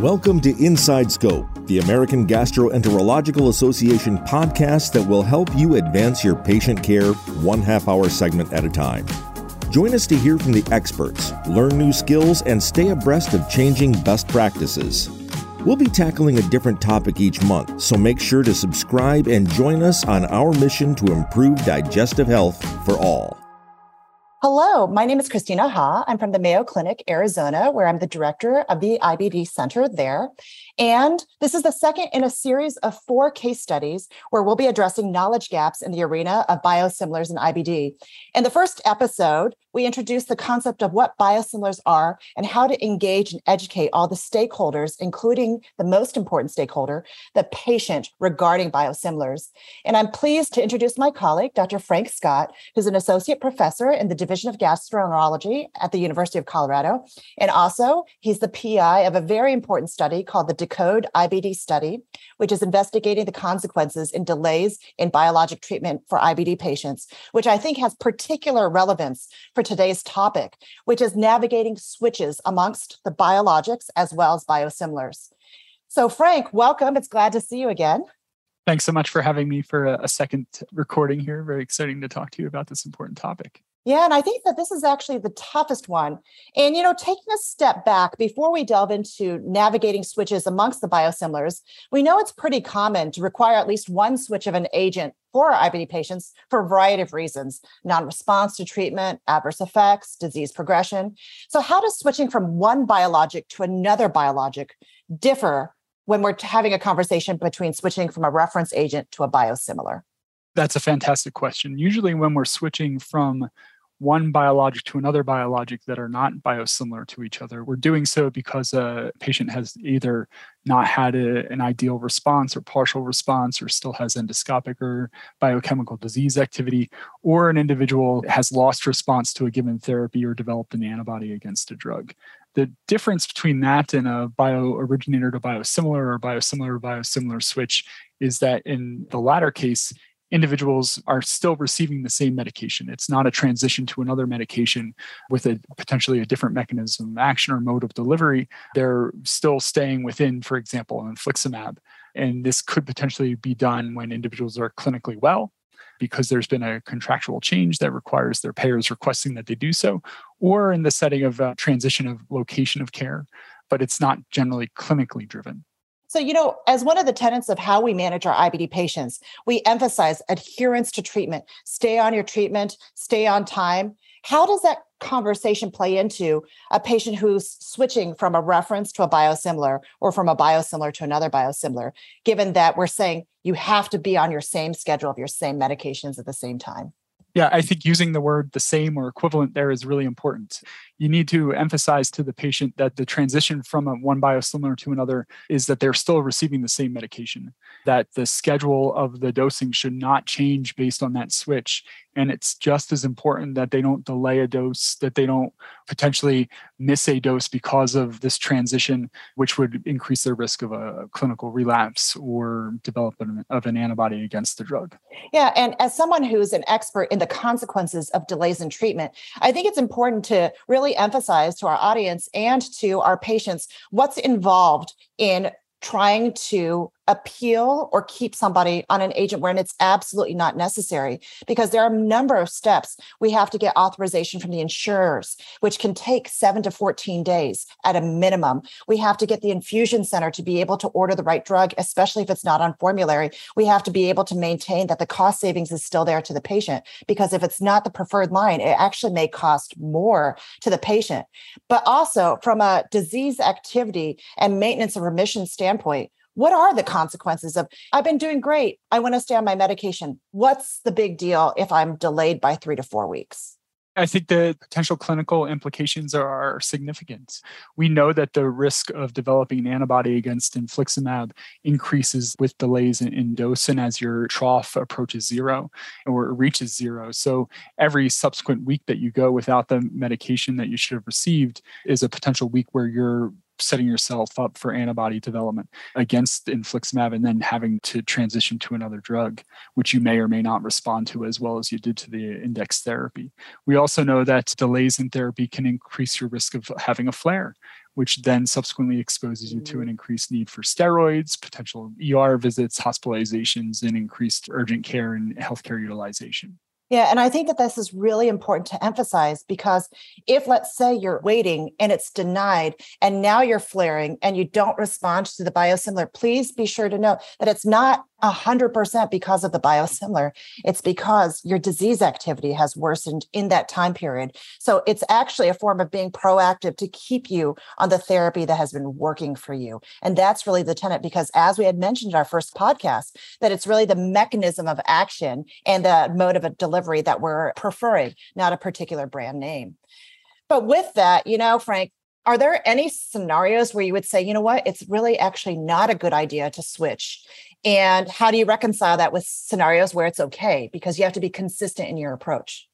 Welcome to Inside Scope, the American Gastroenterological Association podcast that will help you advance your patient care one half hour segment at a time. Join us to hear from the experts, learn new skills, and stay abreast of changing best practices. We'll be tackling a different topic each month, so make sure to subscribe and join us on our mission to improve digestive health for all. Hello, my name is Christina Ha. I'm from the Mayo Clinic, Arizona, where I'm the director of the IBD Center there. And this is the second in a series of four case studies where we'll be addressing knowledge gaps in the arena of biosimilars and IBD. In the first episode, we introduced the concept of what biosimilars are and how to engage and educate all the stakeholders, including the most important stakeholder, the patient, regarding biosimilars. And I'm pleased to introduce my colleague, Dr. Frank Scott, who's an associate professor in the Division of Gastroenterology at the University of Colorado. And also, he's the PI of a very important study called the Decode IBD study, which is investigating the consequences and delays in biologic treatment for IBD patients, which I think has particular relevance for today's topic, which is navigating switches amongst the biologics as well as biosimilars. So, Frank, welcome. It's glad to see you again. Thanks so much for having me for a, second recording here. Very exciting to talk to you about this important topic. Yeah, and I think that this is actually the toughest one. And, you know, taking a step back before we delve into navigating switches amongst the biosimilars, we know it's pretty common to require at least one switch of an agent for IBD patients for a variety of reasons non response to treatment, adverse effects, disease progression. So, how does switching from one biologic to another biologic differ when we're having a conversation between switching from a reference agent to a biosimilar? That's a fantastic question. Usually, when we're switching from one biologic to another biologic that are not biosimilar to each other. We're doing so because a patient has either not had a, an ideal response or partial response or still has endoscopic or biochemical disease activity, or an individual has lost response to a given therapy or developed an antibody against a drug. The difference between that and a bio originator to biosimilar or biosimilar to biosimilar switch is that in the latter case, individuals are still receiving the same medication. It's not a transition to another medication with a potentially a different mechanism of action or mode of delivery. They're still staying within, for example, an infliximab. And this could potentially be done when individuals are clinically well because there's been a contractual change that requires their payers requesting that they do so, or in the setting of a transition of location of care, but it's not generally clinically driven. So, you know, as one of the tenets of how we manage our IBD patients, we emphasize adherence to treatment, stay on your treatment, stay on time. How does that conversation play into a patient who's switching from a reference to a biosimilar or from a biosimilar to another biosimilar, given that we're saying you have to be on your same schedule of your same medications at the same time? Yeah, I think using the word the same or equivalent there is really important. You need to emphasize to the patient that the transition from one biosimilar to another is that they're still receiving the same medication, that the schedule of the dosing should not change based on that switch. And it's just as important that they don't delay a dose, that they don't potentially miss a dose because of this transition, which would increase their risk of a clinical relapse or development of an antibody against the drug. Yeah. And as someone who's an expert in the consequences of delays in treatment, I think it's important to really emphasize to our audience and to our patients what's involved in trying to appeal or keep somebody on an agent when it's absolutely not necessary because there are a number of steps we have to get authorization from the insurers which can take 7 to 14 days at a minimum. We have to get the infusion center to be able to order the right drug especially if it's not on formulary. We have to be able to maintain that the cost savings is still there to the patient because if it's not the preferred line it actually may cost more to the patient. But also from a disease activity and maintenance of remission standpoint what are the consequences of i've been doing great i want to stay on my medication what's the big deal if i'm delayed by three to four weeks I think the potential clinical implications are significant. We know that the risk of developing an antibody against infliximab increases with delays in dose and as your trough approaches zero or reaches zero. So every subsequent week that you go without the medication that you should have received is a potential week where you're setting yourself up for antibody development against infliximab and then having to transition to another drug, which you may or may not respond to as well as you did to the index therapy. We also know that delays in therapy can increase your risk of having a flare which then subsequently exposes you to an increased need for steroids, potential ER visits, hospitalizations, and increased urgent care and healthcare utilization. Yeah, and I think that this is really important to emphasize because if, let's say, you're waiting and it's denied, and now you're flaring and you don't respond to the biosimilar, please be sure to know that it's not 100% because of the biosimilar. It's because your disease activity has worsened in that time period. So it's actually a form of being proactive to keep you on the therapy that has been working for you. And that's really the tenet because as we had mentioned in our first podcast, that it's really the mechanism of action and the mode of delivery that we're preferring, not a particular brand name. But with that, you know, Frank, are there any scenarios where you would say, you know what, it's really actually not a good idea to switch? And how do you reconcile that with scenarios where it's okay? Because you have to be consistent in your approach.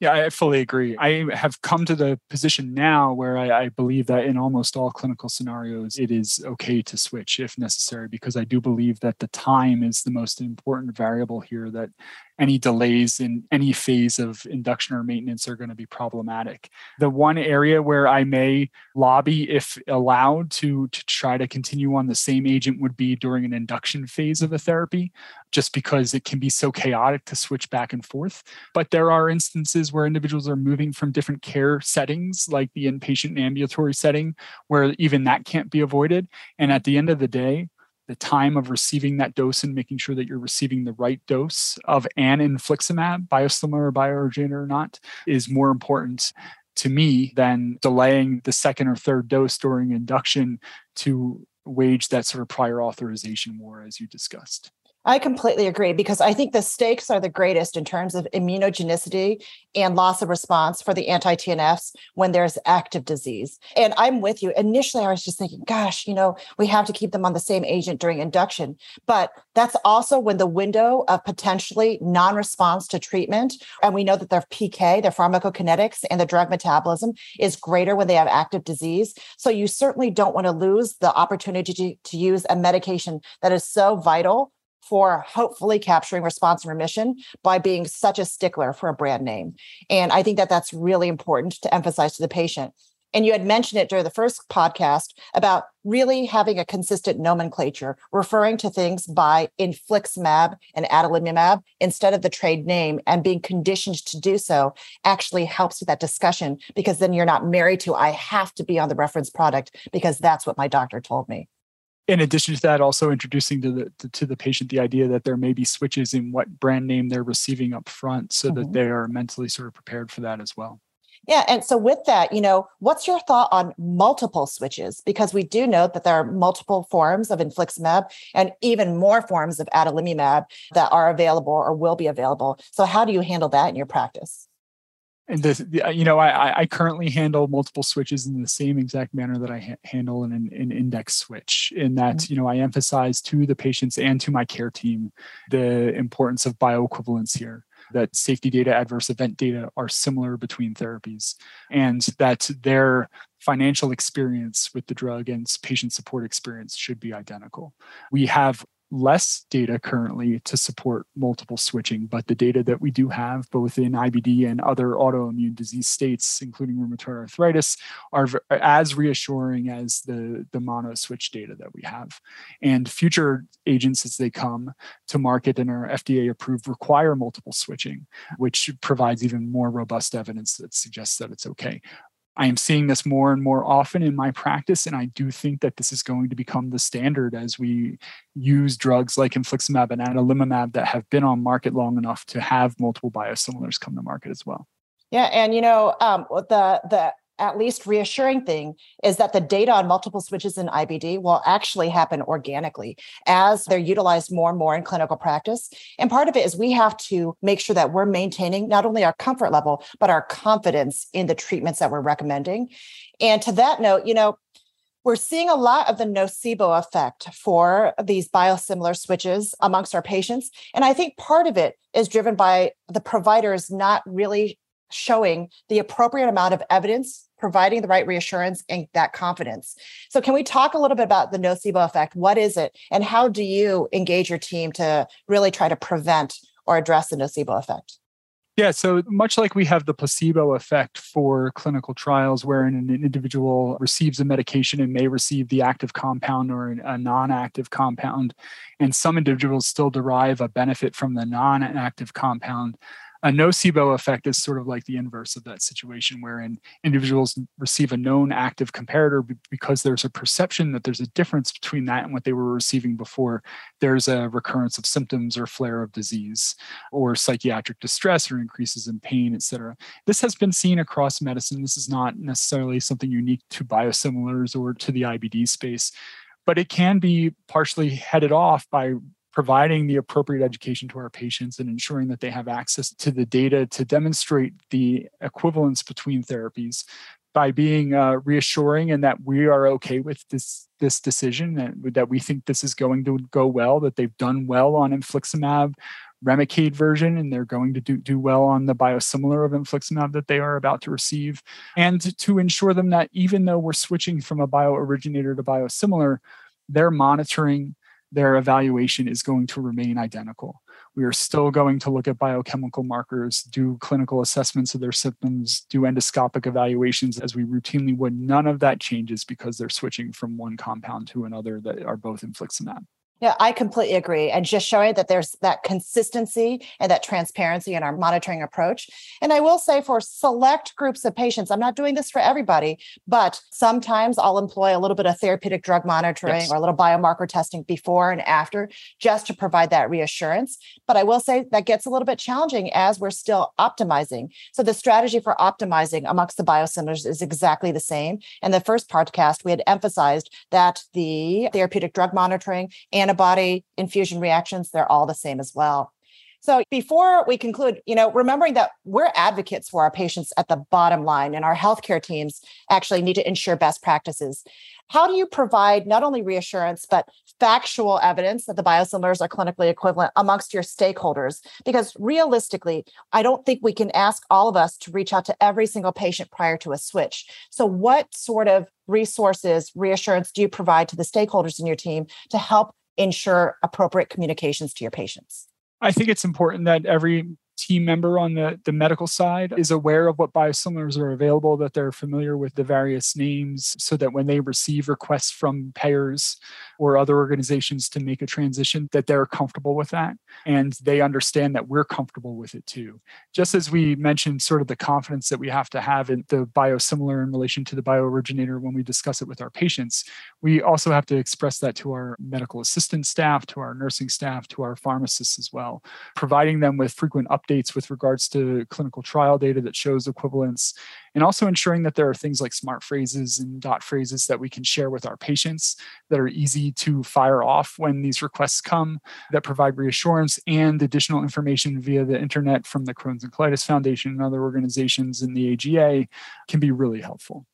Yeah, I fully agree. I have come to the position now where I, I, believe that in almost all clinical scenarios, it is okay to switch if necessary, because I do believe that the time is the most important variable here, that any delays in any phase of induction or maintenance are going to be problematic. The one area where I may lobby, if allowed, to, to try to continue on the same agent would be during an induction phase of a therapy, just because it can be so chaotic to switch back and forth. But there are instances where individuals are moving from different care settings, like the inpatient and ambulatory setting, where even that can't be avoided. And at the end of the day, the time of receiving that dose and making sure that you're receiving the right dose of an infliximab, biosimilar or biooriginator or not, is more important to me than delaying the second or third dose during induction to wage that sort of prior authorization war as you discussed. I completely agree because I think the stakes are the greatest in terms of immunogenicity and loss of response for the anti TNFs when there's active disease. And I'm with you. Initially, I was just thinking, gosh, you know, we have to keep them on the same agent during induction. But that's also when the window of potentially non response to treatment, and we know that their PK, their pharmacokinetics, and the drug metabolism is greater when they have active disease. So you certainly don't want to lose the opportunity to, to use a medication that is so vital for hopefully capturing response and remission by being such a stickler for a brand name. And I think that that's really important to emphasize to the patient. And you had mentioned it during the first podcast about really having a consistent nomenclature, referring to things by infliximab and adalimumab instead of the trade name, and being conditioned to do so actually helps with that discussion because then you're not married to, I have to be on the reference product because that's what my doctor told me in addition to that, also introducing to the to the patient the idea that there may be switches in what brand name they're receiving up front, so mm-hmm. that they are mentally sort of prepared for that as well. Yeah, and so with that, you know, what's your thought on multiple switches? Because we do know that there are multiple forms of infliximab and even more forms of adalimumab that are available or will be available. So how do you handle that in your practice? And uh, you know I, I currently handle multiple switches in the same exact manner that I ha- handle an, an index switch in that mm-hmm. you know I emphasize to the patients and to my care team the importance of bioequivalence here that safety data adverse event data are similar between therapies and that their financial experience with the drug and patient support experience should be identical we have less data currently to support multiple switching, but the data that we do have, both in IBD and other autoimmune disease states, including rheumatoid arthritis, are as reassuring as the, the mono switch data that we have. And future agents, as they come to market and are FDA approved, require multiple switching, which provides even more robust evidence that suggests that it's okay. I am seeing this more and more often in my practice, and I do think that this is going to become the standard as we use drugs like infliximab and adalimumab that have been on market long enough to have multiple biosimilars come to market as well. Yeah, and you know um, the the at least reassuring thing is that the data on multiple switches in IBD will actually happen organically as they're utilized more and more in clinical practice. And part of it is we have to make sure that we're maintaining not only our comfort level, but our confidence in the treatments that we're recommending. And to that note, you know, we're seeing a lot of the nocebo effect for these biosimilar switches amongst our patients. And I think part of it is driven by the providers not really showing the appropriate amount of evidence providing the right reassurance and that confidence. So, can we talk a little bit about the nocebo effect? What is it, and how do you engage your team to really try to prevent or address the nocebo effect? Yeah, so much like we have the placebo effect for clinical trials, wherein an individual receives a medication and may receive the active compound or a non active compound, and some individuals still derive a benefit from the non active compound a nocebo effect is sort of like the inverse of that situation wherein individuals receive a known active comparator because there's a perception that there's a difference between that and what they were receiving before. There's a recurrence of symptoms or flare of disease or psychiatric distress or increases in pain etc this has been seen across medicine. This is not necessarily something unique to biosimilars or to the ibd space but it can be partially headed off by providing the appropriate education to our patients and ensuring that they have access to the data to demonstrate the equivalence between therapies by being uh, reassuring and that we are okay with this this decision and that we think this is going to go well that they've done well on infliximab Remicade version, and they're going to do, do well on the biosimilar of infliximab that they are about to receive, and to ensure them that even though we're switching from a bio originator to biosimilar, they're monitoring their evaluation is going to remain identical. We are still going to look at biochemical markers, do clinical assessments of their symptoms, do endoscopic evaluations as we routinely would. None of that changes because they're switching from one compound to another that are both infliximab. Yeah, I completely agree. And just showing that there's that consistency and that transparency in our monitoring approach. And I will say for select groups of patients, I'm not doing this for everybody, but sometimes I'll employ a little bit of therapeutic drug monitoring yes. or a little biomarker testing before and after just to provide that reassurance. But I will say that gets a little bit challenging as we're still optimizing. So the strategy for optimizing amongst the biosimilars is exactly the same. In the first podcast, we had emphasized that the therapeutic drug monitoring and antibody infusion reactions, they're all the same as well. So before we conclude, you know, remembering that we're advocates for our patients at the bottom line and our healthcare teams actually need to ensure best practices. How do you provide not only reassurance, but factual evidence that the biosimilars are clinically equivalent amongst your stakeholders? Because realistically, I don't think we can ask all of us to reach out to every single patient prior to a switch. So, what sort of resources, reassurance do you provide to the stakeholders in your team to help ensure appropriate communications to your patients? I think it's important that every team member on the, the medical side is aware of what biosimilars are available, that they're familiar with the various names, so that when they receive requests from payers or other organizations to make a transition, that they're comfortable with that and they understand that we're comfortable with it too. Just as we mentioned, sort of the confidence that we have to have in the biosimilar in relation to the biooriginator when we discuss it with our patients, we also have to express that to our medical assistant staff, to our nursing staff, to our pharmacists as well, providing them with frequent updates updates with regards to clinical trial data that shows equivalence, and also ensuring that there are things like smart phrases and dot phrases that we can share with our patients that are easy to fire off when these requests come, that provide reassurance and additional information via the internet from the Crohn's and Colitis Foundation and other organizations in the AGA can be really helpful.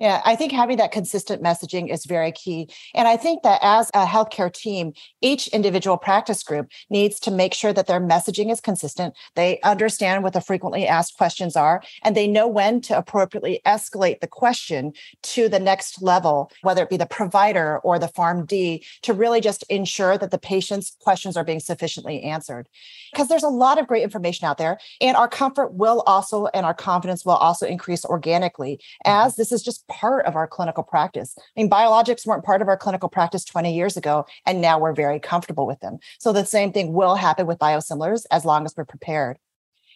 Yeah, I think having that consistent messaging is very key. And I think that as a healthcare team, each individual practice group needs to make sure that their messaging is consistent. They understand what the frequently asked questions are, and they know when to appropriately escalate the question to the next level, whether it be the provider or the PharmD, to really just ensure that the patient's questions are being sufficiently answered. Because there's a lot of great information out there, and our comfort will also and our confidence will also increase organically as mm-hmm. this is just part of our clinical practice. I mean, biologics weren't part of our clinical practice 20 years ago, and now we're very comfortable with them. So the same thing will happen with biosimilars as long as we're prepared.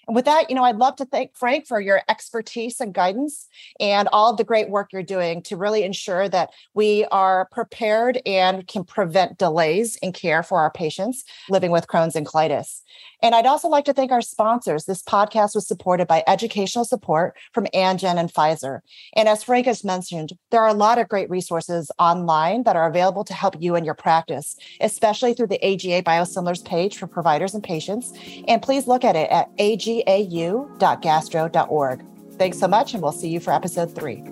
And with that, you know, I'd love to thank Frank for your expertise and guidance and all of the great work you're doing to really ensure that we are prepared and can prevent delays in care for our patients living with Crohn's and colitis. And I'd also like to thank our sponsors. This podcast was supported by educational support from Amgen and Pfizer. And as Frank has mentioned, there are a lot of great resources online that are available to help you in your practice, especially through the AGA Biosimilars page for providers and patients. And please look at it at agau.gastro.org. Thanks so much, and we'll see you for episode three.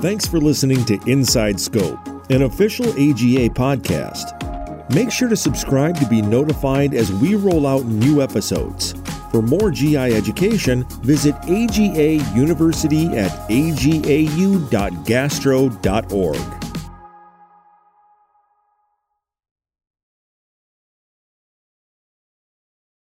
Thanks for listening to Inside Scope, an official AGA podcast. Make sure to subscribe to be notified as we roll out new episodes. For more GI education, visit AGA University at agau.gastro.org.